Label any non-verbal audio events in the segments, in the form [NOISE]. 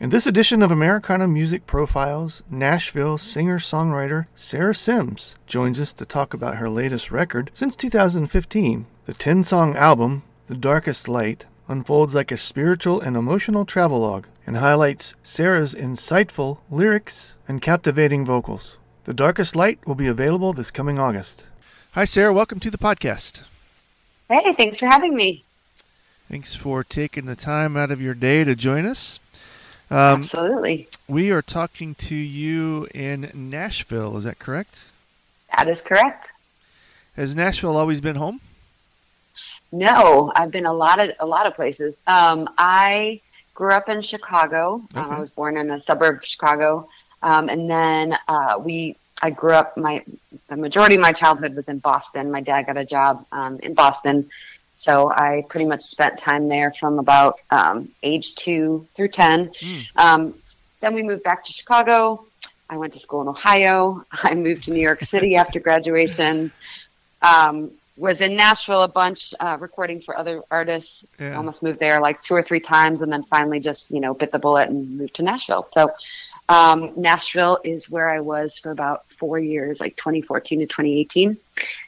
In this edition of Americana Music Profiles, Nashville singer songwriter Sara Syms joins us to talk about her latest record since 2015. The 10 song album, The Darkest Light, unfolds like a spiritual and emotional travelogue and highlights Sara's insightful lyrics and captivating vocals. The Darkest Light will be available this coming August. Hi, Sara. Welcome to the podcast. Hey, thanks for having me. Thanks for taking the time out of your day to join us. Um, Absolutely. We are talking to you in Nashville. Is that correct? That is correct. Has Nashville always been home? No, I've been a lot of a lot of places. Um, I grew up in Chicago. Okay. Um, I was born in a suburb of Chicago, um, and then uh, we. I grew up. My the majority of my childhood was in Boston. My dad got a job um, in Boston, so I pretty much spent time there from about um, age two through 10. Mm. Um, then we moved back to Chicago. I went to school in Ohio. [LAUGHS] I moved to New York City [LAUGHS] after graduation. Um, was in Nashville a bunch, uh, recording for other artists. Yeah. Almost moved there like two or three times, and then finally just you know bit the bullet and moved to Nashville. So um, Nashville is where I was for about four years, like 2014 to 2018.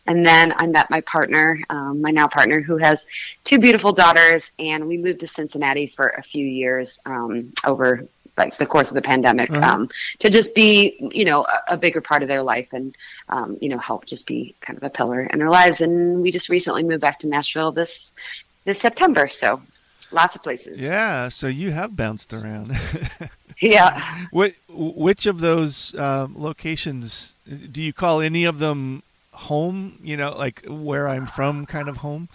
And then I met my partner, um, my now partner, who has two beautiful daughters, and we moved to Cincinnati for a few years um, over like the course of the pandemic uh-huh. um, to just be, you know, a, a, bigger part of their life and, um, you know, help just be kind of a pillar in their lives. And we just recently moved back to Nashville this this September, so lots of places. Yeah, so you have bounced around. [LAUGHS] [LAUGHS] yeah. Which, which of those um, locations do you call any of them home? You know, like where I'm from, kind of home.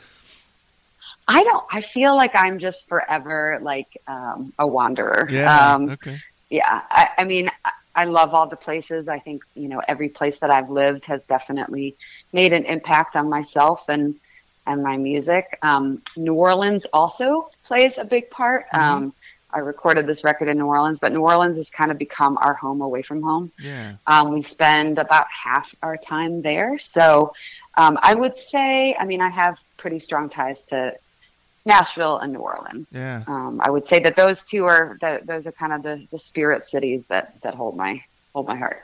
I don't. I feel like I'm just forever like um, a wanderer. Yeah. Um, okay. Yeah. I, I mean, I, I love all the places. I think you know every place that I've lived has definitely made an impact on myself and and my music. Um, New Orleans also plays a big part. Mm-hmm. Um, I recorded this record in New Orleans, but New Orleans has kind of become our home away from home. Yeah. Um, we spend about half our time there. So um, I would say, I mean, I have pretty strong ties to Nashville and New Orleans. Yeah. Um, I would say that those two are the, those are kind of the, the spirit cities that, that hold my hold my heart.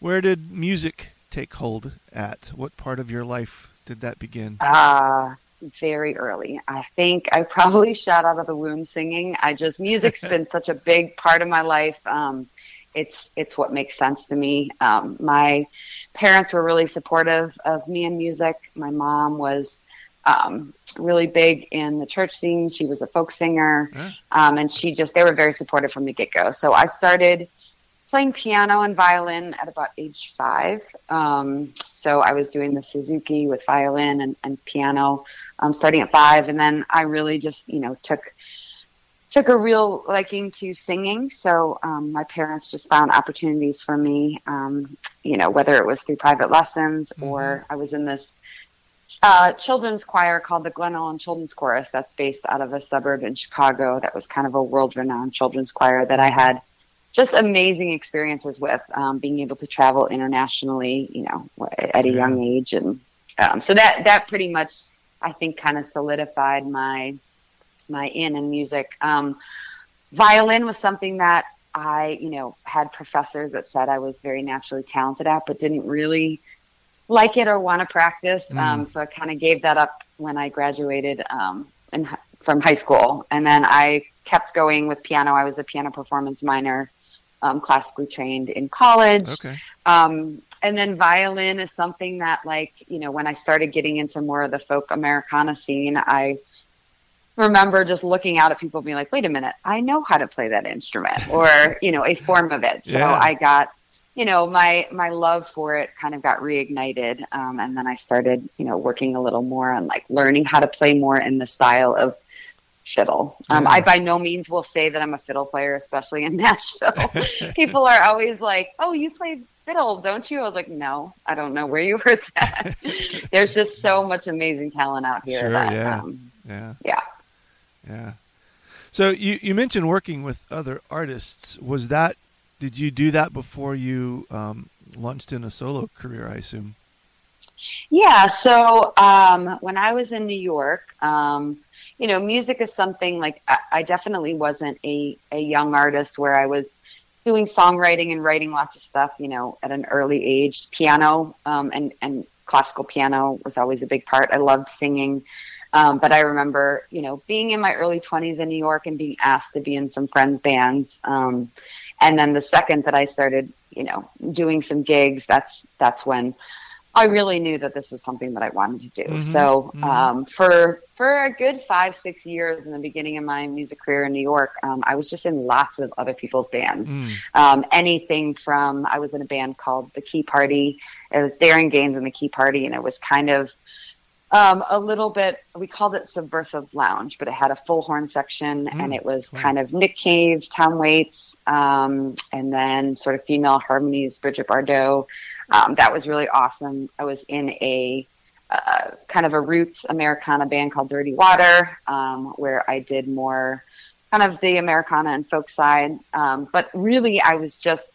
Where did music take hold at? What part of your life did that begin? Uh, very early. I think I probably [LAUGHS] shot out of the womb singing. I just music's [LAUGHS] been such a big part of my life. Um, it's it's what makes sense to me. Um, my parents were really supportive of me and music. My mom was um, really big in the church scene. She was a folk singer, um, and she just they were very supportive from the get go. So I started playing piano and violin at about age five. Um, so I was doing the Suzuki with violin and, and piano um, starting at five, and then I really just you know took took a real liking to singing. So um, my parents just found opportunities for me, um, you know, whether it was through private lessons mm-hmm. or I was in this uh, children's choir called the Glen Ellyn Children's Chorus that's based out of a suburb in Chicago. That was kind of a world renowned children's choir that I had just amazing experiences with um, being able to travel internationally, you know, at a young age. And um, so that, that pretty much, I think, kind of solidified my, my in in music. Um, violin was something that I, you know, had professors that said I was very naturally talented at, but didn't really like it or want to practice. Mm. Um, so I kind of gave that up when I graduated um, in, from high school. And then I kept going with piano. I was a piano performance minor, um, classically trained in college. Okay. Um, and then violin is something that like you know when i started getting into more of the folk americana scene i remember just looking out at people being like wait a minute i know how to play that instrument [LAUGHS] or you know a form of it so Yeah. i got you know my my love for it kind of got reignited um, and then i started you know working a little more on like learning how to play more in the style of fiddle um, Yeah. i by no means will say that i'm a fiddle player especially in [LAUGHS] nashville [LAUGHS] people are always like oh you play fiddle don't you i was like no i don't know where you heard that [LAUGHS] there's just so much amazing talent out here Sure, that, yeah. um, Yeah. yeah Yeah. So you, you mentioned working with other artists. Was that did you do that before you um, launched in a solo career? I assume. Yeah. So um, when I was in New York, um, you know, music is something like I, I definitely wasn't a, a young artist where I was doing songwriting and writing lots of stuff, you know, at an early age. Piano um, and, and classical piano was always a big part. I loved singing. Um, but I remember, you know, being in my early 20s in New York and being asked to be in some friends' bands. Um, and then the second that I started, you know, doing some gigs, that's that's when I really knew that this was something that I wanted to do. Mhm, So mhm. um, for for a good five six years in the beginning of my music career in New York, um, I was just in lots of other people's bands. Mm. Um, anything from I was in a band called the Key Party. It was Darren Gaines and the Key Party, and it was kind of um, a little bit. We called it subversive lounge, but it had a full horn section, Mm, and it was kind of Nick Cave, Tom Waits, um, and then sort of female harmonies, Brigitte Bardot. Um, that was really awesome. I was in a uh, kind of a roots Americana band called Dirty Water, um, where I did more kind of the Americana and folk side. Um, but really, I was just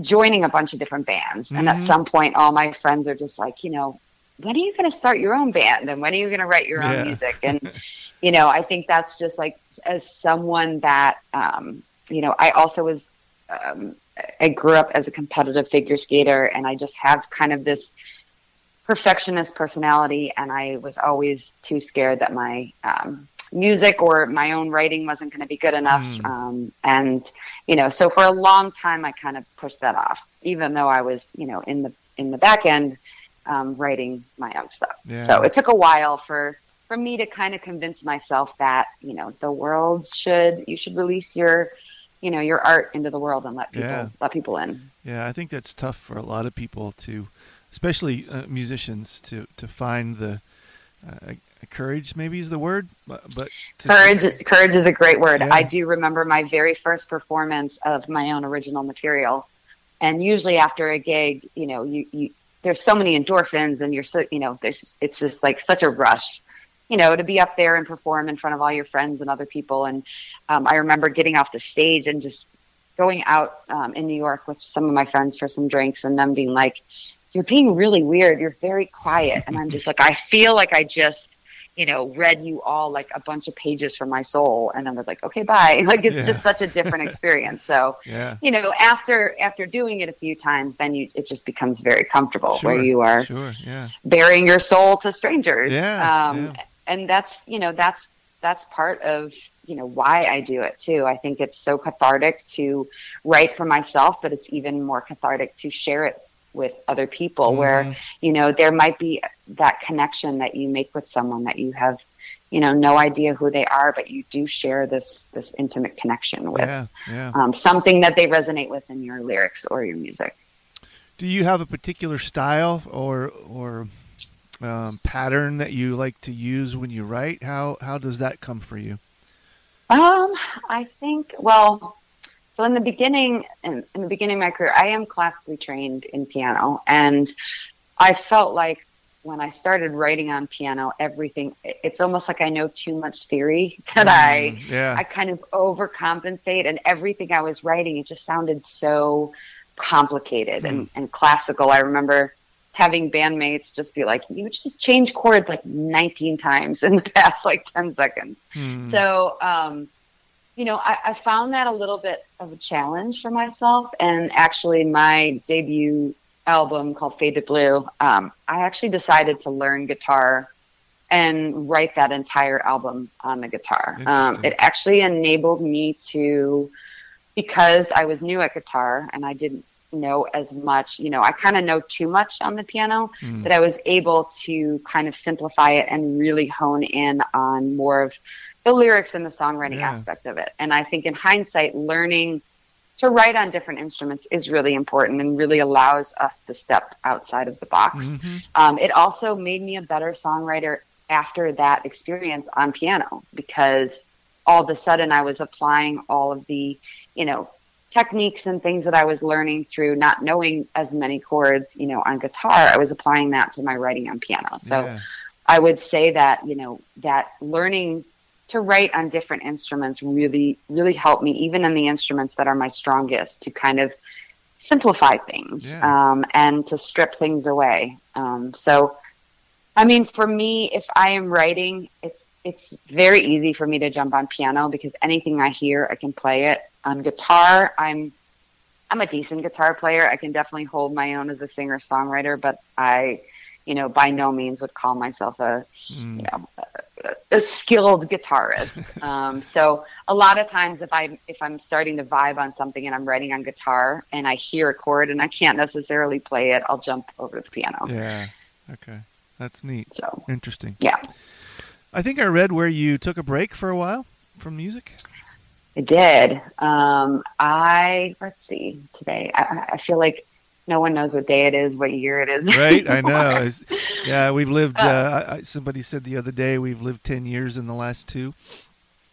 joining a bunch of different bands. And at Mhm. some point, all my friends are just like, you know, when are you going to start your own band? And when are you going to write your own Yeah. music? And, [LAUGHS] you know, I think that's just like, as someone that, um, you know, I also was, um, I grew up as a competitive figure skater and I just have kind of this perfectionist personality. And I was always too scared that my, um, music or my own writing wasn't going to be good enough. Mm. Um, and, you know, so for a long time, I kind of pushed that off, even though I was, you know, in the, in the back end, um, writing my own stuff. Yeah. So it took a while for, for me to kind of convince myself that, you know, the world should, you should release your, you know, your art into the world and let people, Yeah. let people in. Yeah, I think that's tough for a lot of people to, especially uh, musicians, to to find the uh, courage. Maybe is the word, but, but to- Courage, courage is a great word. Yeah. I do remember my very first performance of my own original material, and usually after a gig, you know, you, you there's so many endorphins, and you're so you know, there's it's just like such a rush, you know, to be up there and perform in front of all your friends and other people. And um, I remember getting off the stage and just going out um, in New York with some of my friends for some drinks, and them being like, "You're being really weird. You're very quiet," and I'm just like, I feel like I just you know, read you all like a bunch of pages from my soul. And I was like, okay, bye. [LAUGHS] Like it's Yeah. just such a different experience. So, yeah, you know, after, after doing it a few times, then you, it just becomes very comfortable sure, where you are sure, yeah, bearing your soul to strangers. Um, yeah. And that's, you know, that's, that's part of, you know, why I do it too. I think it's so cathartic to write for myself, but it's even more cathartic to share it with other people where Mhm. you know there might be that connection that you make with someone that you have you know no idea who they are but you do share this this intimate connection with yeah, yeah. um, something that they resonate with in your lyrics or your music Do you have a particular style or or um, pattern that you like to use when you write? How how does that come for you? um i think well so in the beginning in, in the beginning of my career i am classically trained in piano and i felt like when i started writing on piano everything it's almost like i know too much theory [LAUGHS] that i Mm, yeah, I kind of overcompensate, and everything I was writing, it just sounded so complicated and, and classical. I remember having bandmates just be like, "You just change chords like 19 times in the [LAUGHS] past like 10 seconds." Hmm. So, um, you know, I, I found that a little bit of a challenge for myself. And actually, my debut album called Fade to Blue, um, I actually decided to learn guitar and write that entire album on the guitar. Um, it actually enabled me to, because I was new at guitar and I didn't know as much, you know, I kind of know too much on the piano Mm. that I was able to kind of simplify it and really hone in on more of the lyrics and the songwriting Yeah. aspect of it. And I think in hindsight, learning to write on different instruments is really important and really allows us to step outside of the box. Mhm. Um, it also made me a better songwriter after that experience on piano because all of a sudden I was applying all of the, you know, techniques and things that I was learning through not knowing as many chords, you know, on guitar. I was applying that to my writing on piano. So Yeah. I would say that, you know, that learning to write on different instruments really, really helped me, even in the instruments that are my strongest, to kind of simplify things Yeah. um, and to strip things away. Um, so, I mean, for me, if I am writing, it's it's very easy for me to jump on piano because anything I hear, I can play it. On guitar, I'm I'm a decent guitar player. I can definitely hold my own as a singer songwriter, but I, you know, by no means would call myself a Mm. you know a, a skilled guitarist. [LAUGHS] um, so a lot of times, if I if I'm starting to vibe on something and I'm writing on guitar and I hear a chord and I can't necessarily play it, I'll jump over to the piano. Yeah. Okay. That's neat. So Interesting. yeah, I think I read where you took a break for a while from music. I did. Um, I let's see today. I, I feel like no one knows what day it is, what year it is. Right? I know. [LAUGHS] It's- yeah, we've lived. Uh, I, I, somebody said the other day we've lived ten years in the last two.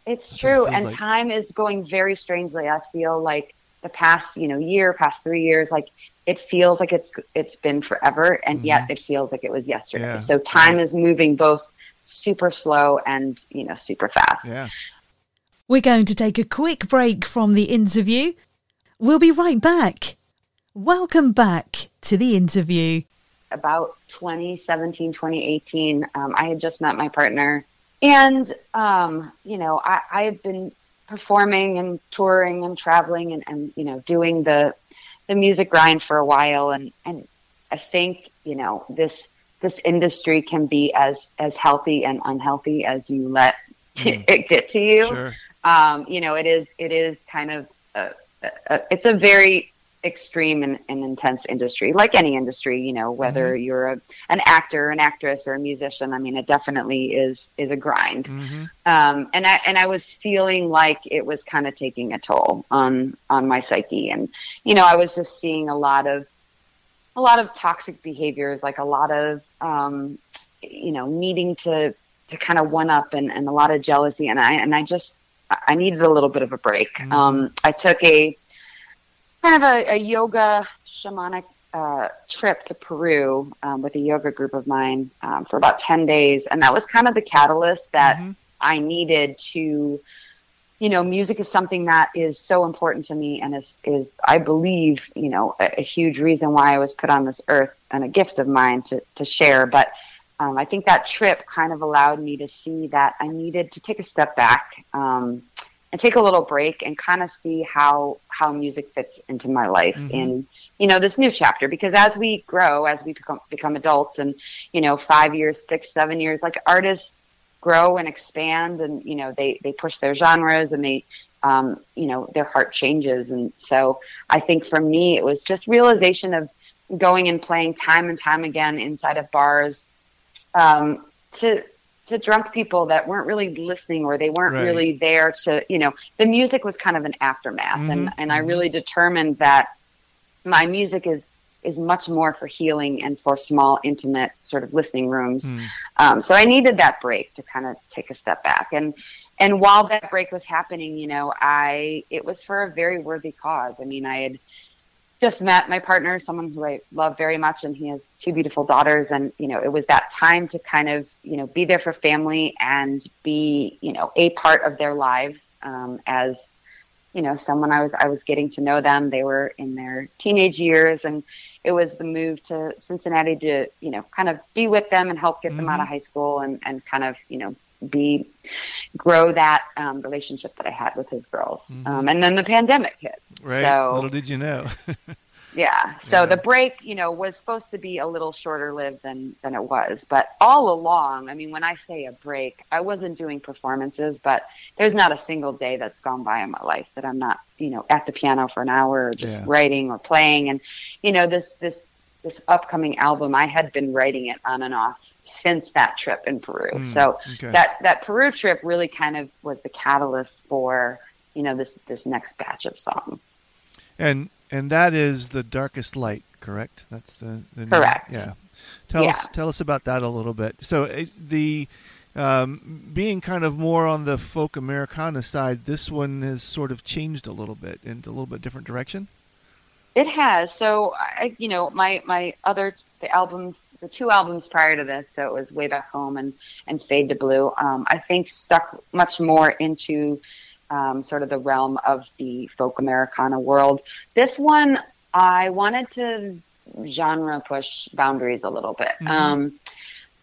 It's That's what it true, and like. time is going very strangely. I feel like the past, you know, year, past three years, like it feels like it's it's been forever, and yet it feels like it was yesterday. Mm-hmm. Yeah. So time is moving both super slow and you know super fast. Yeah. We're going to take a quick break from the interview. We'll be right back. Welcome back to the interview. about 2017 2018 um, i had just met my partner and um, you know I, I had been performing and touring and traveling and, and you know doing the the music grind for a while and and i think you know this this industry can be as as healthy and unhealthy as you let [LAUGHS] it get to you Sure. Um, you know, it is it is kind of a, a, it's a very extreme and, and intense industry, like any industry. You know, whether you're a, an actor, an actress, or a musician. I mean, it definitely is is a grind. hmm Um, and I and I was feeling like it was kind of taking a toll on on my psyche, and you know, I was just seeing a lot of a lot of toxic behaviors, like a lot of um, you know needing to to kind of one up and, and a lot of jealousy, and I and I just I needed a little bit of a break. Mhm. Um, I took a kind of a, a yoga shamanic uh, trip to Peru um, with a yoga group of mine um, for about 10 days. And that was kind of the catalyst that Mhm. I needed to, you know, music is something that is so important to me and is, is I believe, you know, a, a huge reason why I was put on this earth and a gift of mine to, to share. But um, I think that trip kind of allowed me to see that I needed to take a step back um, and take a little break and kind of see how how music fits into my life Mhm. in you know this new chapter. Because as we grow, as we become become adults, and you know five years, six, seven years, like artists grow and expand, and you know they they push their genres and they um, you know their heart changes, and so I think for me it was just realization of going and playing time and time again inside of bars um, to to drunk people that weren't really listening or they weren't Right. really there to you know the music was kind of an aftermath and Mhm, and I mhm. really determined that my music is is much more for healing and for small intimate sort of listening rooms Mm. um, so I needed that break to kind of take a step back and and while that break was happening you know I it was for a very worthy cause I mean I had just met my partner, someone who I love very much, and he has two beautiful daughters. And you know, it was that time to kind of you know be there for family and be you know a part of their lives um, as you know someone I was I was getting to know them. They were in their teenage years, and it was the move to Cincinnati to you know kind of be with them and help get them out of high school and and kind of you know be grow that um, relationship that I had with his girls. Mhm. Um, and then the pandemic hit. Right. So Little did you know. [LAUGHS] Yeah. So Yeah. the break, you know, was supposed to be a little shorter lived than than it was. But all along, I mean, when I say a break, I wasn't doing performances, but there's not a single day that's gone by in my life that I'm not, you know, at the piano for an hour or just Yeah. writing or playing. And you know, this this this upcoming album, I had been writing it on and off since that trip in Peru. Mm, so okay. that that Peru trip really kind of was the catalyst for you know this this next batch of songs. And and that is the darkest light, correct? That's the, the name? Correct. Yeah. Tell us tell us about that a little bit. So uh, the um, being kind of more on the folk Americana side, this one has sort of changed a little bit into a little bit different direction. It has. So I, you know, my my other the albums, the two albums prior to this, so it was Way Back Home and and Fade to Blue. Um, I think stuck much more into um, sort of the realm of the folk Americana world. This one, I wanted to genre push boundaries a little bit. Mhm. Um,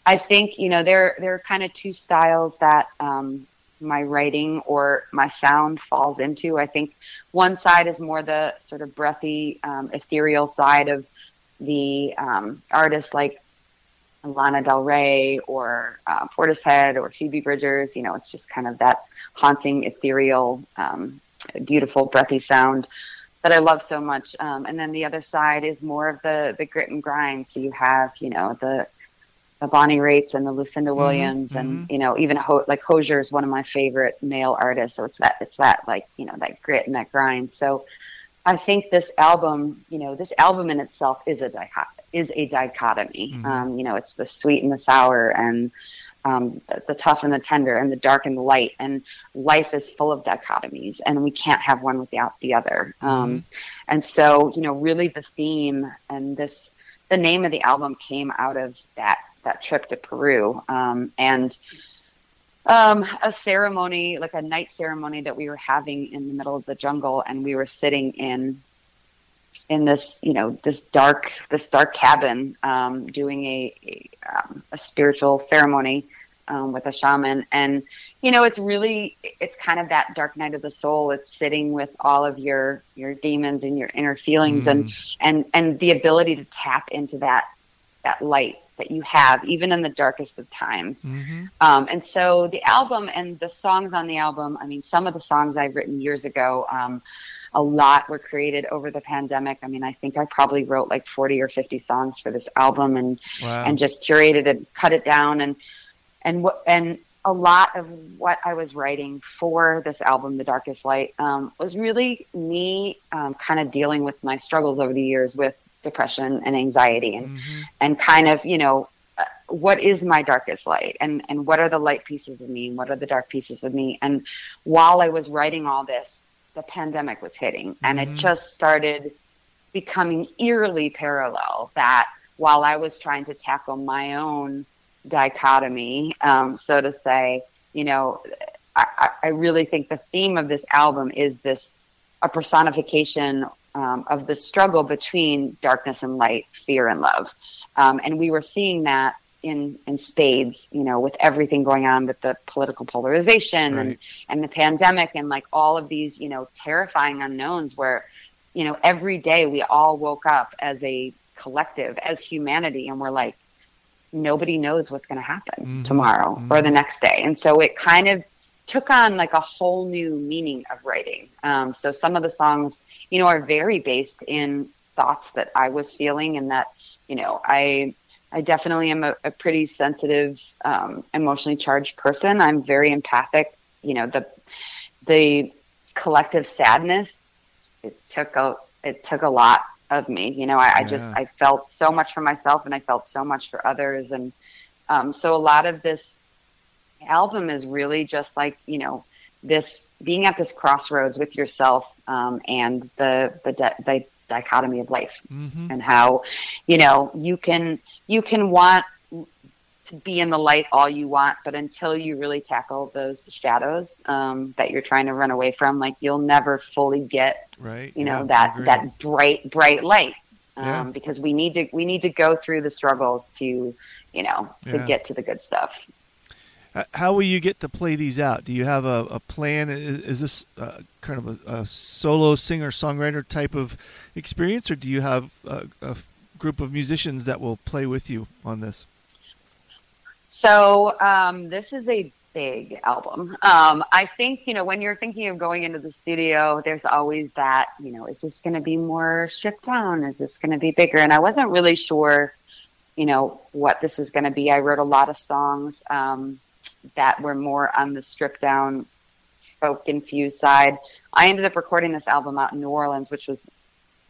I think you know there there are kind of two styles that um, my writing or my sound falls into. I think one side is more the sort of breathy, um, ethereal side of the um, artists like Lana Del Rey or uh, Portishead or Phoebe Bridgers. You know, it's just kind of that haunting, ethereal, um, beautiful, breathy sound that I love so much. Um, and then the other side is more of the the grit and grind. So you have, you know, the the Bonnie Raitt and the Lucinda Williams, and you know, even Ho- like Hozier is one of my favorite male artists. So it's that it's that like you know that grit and that grind. So I think this album, you know, this album in itself is a dichot- is a dichotomy. Mhm. Um, you know, it's the sweet and the sour, and um, the, the tough and the tender, and the dark and the light. And life is full of dichotomies, and we can't have one without the other. Um, and so, you know, really the theme and this, the name of the album came out of that that trip to Peru, um, and um, a ceremony, like a night ceremony that we were having in the middle of the jungle, and we were sitting in in this, you know, this dark this dark cabin, um, doing a a, um, a spiritual ceremony um, with a shaman, and you know, it's really it's kind of that dark night of the soul. It's sitting with all of your your demons and your inner feelings, and and and the ability to tap into that that light that you have even in the darkest of times Mm-hmm. um, and so the album and the songs on the album i mean some of the songs i've written years ago um, a lot were created over the pandemic i mean i think i probably wrote like 40 or 50 songs for this album and Wow. and just curated and cut it down and and what and a lot of what I was writing for this album, The Darkest Light, um, was really me um, kind of dealing with my struggles over the years with depression and anxiety and Mhm. and kind of you know uh, what is my darkest light and and what are the light pieces of me and what are the dark pieces of me and while I was writing all this, the pandemic was hitting and Mhm. it just started becoming eerily parallel that while I was trying to tackle my own dichotomy, um, so to say, you know, I- I really think the theme of this album is this a personification um, of the struggle between darkness and light, fear and love. Um, and we were seeing that in, in spades, you know, with everything going on with the political polarization and, Right. and the pandemic and like all of these, you know, terrifying unknowns where, you know, every day we all woke up as a collective, as humanity, and we're like, nobody knows what's going to happen Mhm. tomorrow or Mhm. the next day. And so it kind of took on like a whole new meaning of writing. Um, so some of the songs, you know, are very based in thoughts that I was feeling and that, you know, I, I definitely am a, a pretty sensitive, um, emotionally charged person. I'm very empathic. You know, the, the collective sadness, it took a, it took a lot of me. You know, I, I just, I felt so much for myself and I felt so much for others. And, um, so a lot of this album is really just like, you know, this being at this crossroads with yourself, um, and the, the, di- the dichotomy of life Mhm. and how you know you can you can want to be in the light all you want but until you really tackle those shadows um, that you're trying to run away from like you'll never fully get Right. you know Yeah, that that bright bright light um, Yeah. because we need to we need to go through the struggles to you know to Yeah. get to the good stuff how will you get to play these out? Do you have a, a plan? Is, is this uh, kind of a, a solo singer songwriter type of experience, or do you have a, a group of musicians that will play with you on this? So um, this is a big album. Um, I think you know when you're thinking of going into the studio, there's always that you know, is this going to be more stripped down? Is this going to be bigger? And I wasn't really sure, you know, what this was going to be. I wrote a lot of songs um, that were more on the stripped down, folk infused side. I ended up recording this album out in New Orleans, which was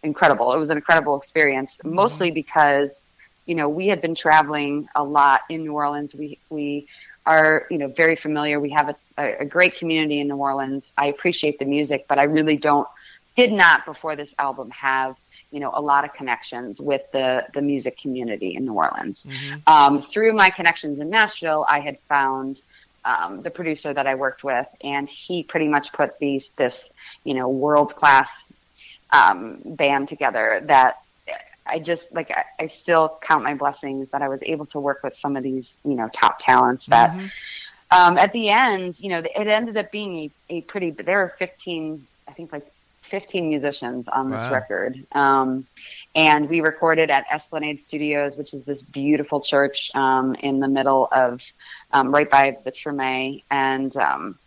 incredible. It was an incredible experience, mm-hmm. mostly because you know, we had been traveling a lot in New Orleans. We we are you know very familiar. We have a, a great community in New Orleans. I appreciate the music, but I really don't did not before this album have you know a lot of connections with the the music community in New Orleans. Mm-hmm. Um, through my connections in Nashville, I had found um, the producer that I worked with, and he pretty much put these this you know world class um, band together that I just like I, I, still count my blessings that I was able to work with some of these you know top talents that mm-hmm. um, at the end you know it ended up being a, a pretty there were 15 I think like 15 musicians on this wow. record um, and we recorded at Esplanade Studios which is this beautiful church um, in the middle of um, right by the Treme and um,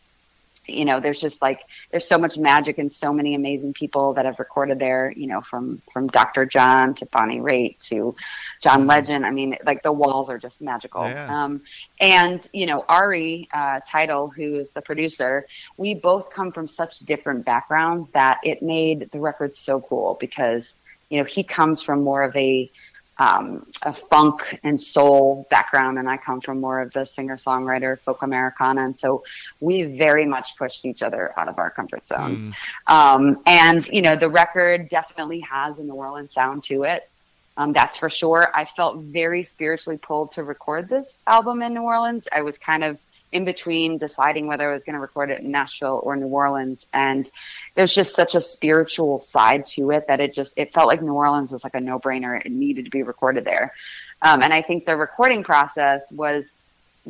you know there's just like there's so much magic and so many amazing people that have recorded there you know from from dr john to bonnie raitt to john mm-hmm. legend i mean like the walls are just magical yeah. um, and you know ari uh, Teitel who is the producer we both come from such different backgrounds that it made the record so cool because you know he comes from more of a um, a funk and soul background, and I come from more of the singer songwriter folk Americana, and so we very much pushed each other out of our comfort zones. Mm. Um, and you know, the record definitely has a New Orleans sound to it. Um, that's for sure. I felt very spiritually pulled to record this album in New Orleans. I was kind of in between deciding whether I was going to record it in Nashville or New Orleans. And there's just such a spiritual side to it that it just, it felt like New Orleans was like a no brainer. It needed to be recorded there. Um, and I think the recording process was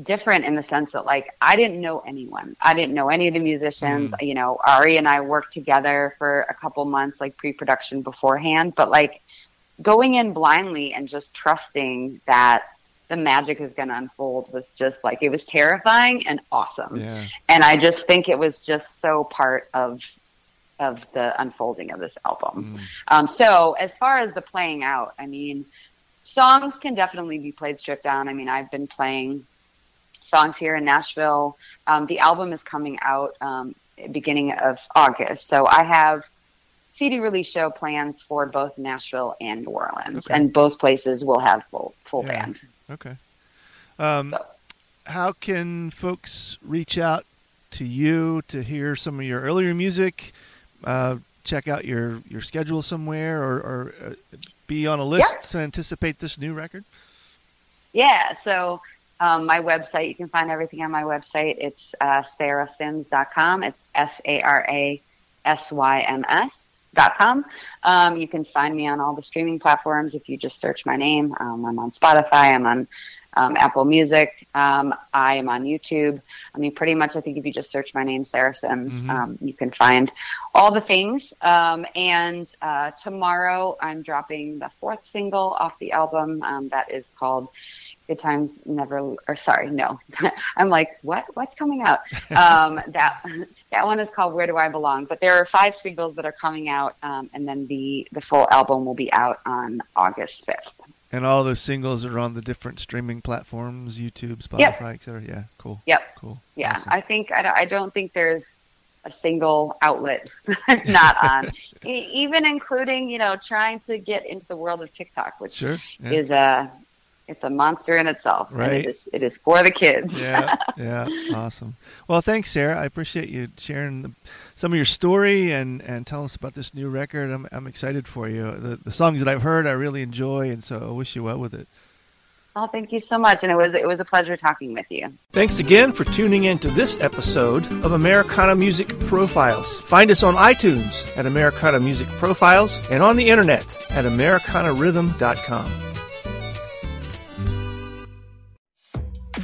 different in the sense that like I didn't know anyone. I didn't know any of the musicians. Mm. You know, Ari and I worked together for a couple months, like pre-production beforehand, but like going in blindly and just trusting that the magic is going to unfold was just like it was terrifying and awesome. Yeah. And I just think it was just so part of of the unfolding of this album. Mm. Um, so as far as the playing out, I mean, songs can definitely be played stripped down. I mean, I've been playing songs here in Nashville. Um, the album is coming out um, beginning of August, so I have CD release show plans for both Nashville and New Orleans, okay. and both places will have full full yeah. band. Okay. Um, so. How can folks reach out to you to hear some of your earlier music? Uh, check out your, your schedule somewhere or, or uh, be on a list yeah. to anticipate this new record? Yeah, so um, my website, you can find everything on my website. It's uh, sarasyms.com. It's S A R A S Y M S com. Um, you can find me on all the streaming platforms if you just search my name. Um, I'm on Spotify. I'm on um, Apple Music. Um, I am on YouTube. I mean, pretty much, I think if you just search my name, Sara Syms, mm-hmm. Um, you can find all the things. Um, and uh, tomorrow, I'm dropping the fourth single off the album that is called Good Times Never, or sorry, no, [LAUGHS] I'm like, what? What's coming out? Um, [LAUGHS] that that one is called Where Do I Belong? But there are five singles that are coming out, um, and then the the full album will be out on August 5th. And all those singles are on the different streaming platforms, YouTube, Spotify, yep. etc. Yeah, cool. Yep. Cool. Yeah, awesome. I think I don't, I don't think there's a single outlet [LAUGHS] not on, even including you know trying to get into the world of TikTok, which sure, yeah. is a it's a monster in itself. Right. it is it is for the kids. yeah, [LAUGHS] yeah, awesome. Well, thanks, Sara. I appreciate you sharing the, some of your story and and telling us about this new record. I'm I'm excited for you. The the songs that I've heard, I really enjoy, and so I wish you well with it. Oh, thank you so much, and it was it was a pleasure talking with you. Thanks again for tuning in to this episode of Americana Music Profiles. Find us on iTunes at Americana Music Profiles and on the internet at americanarhythm.com.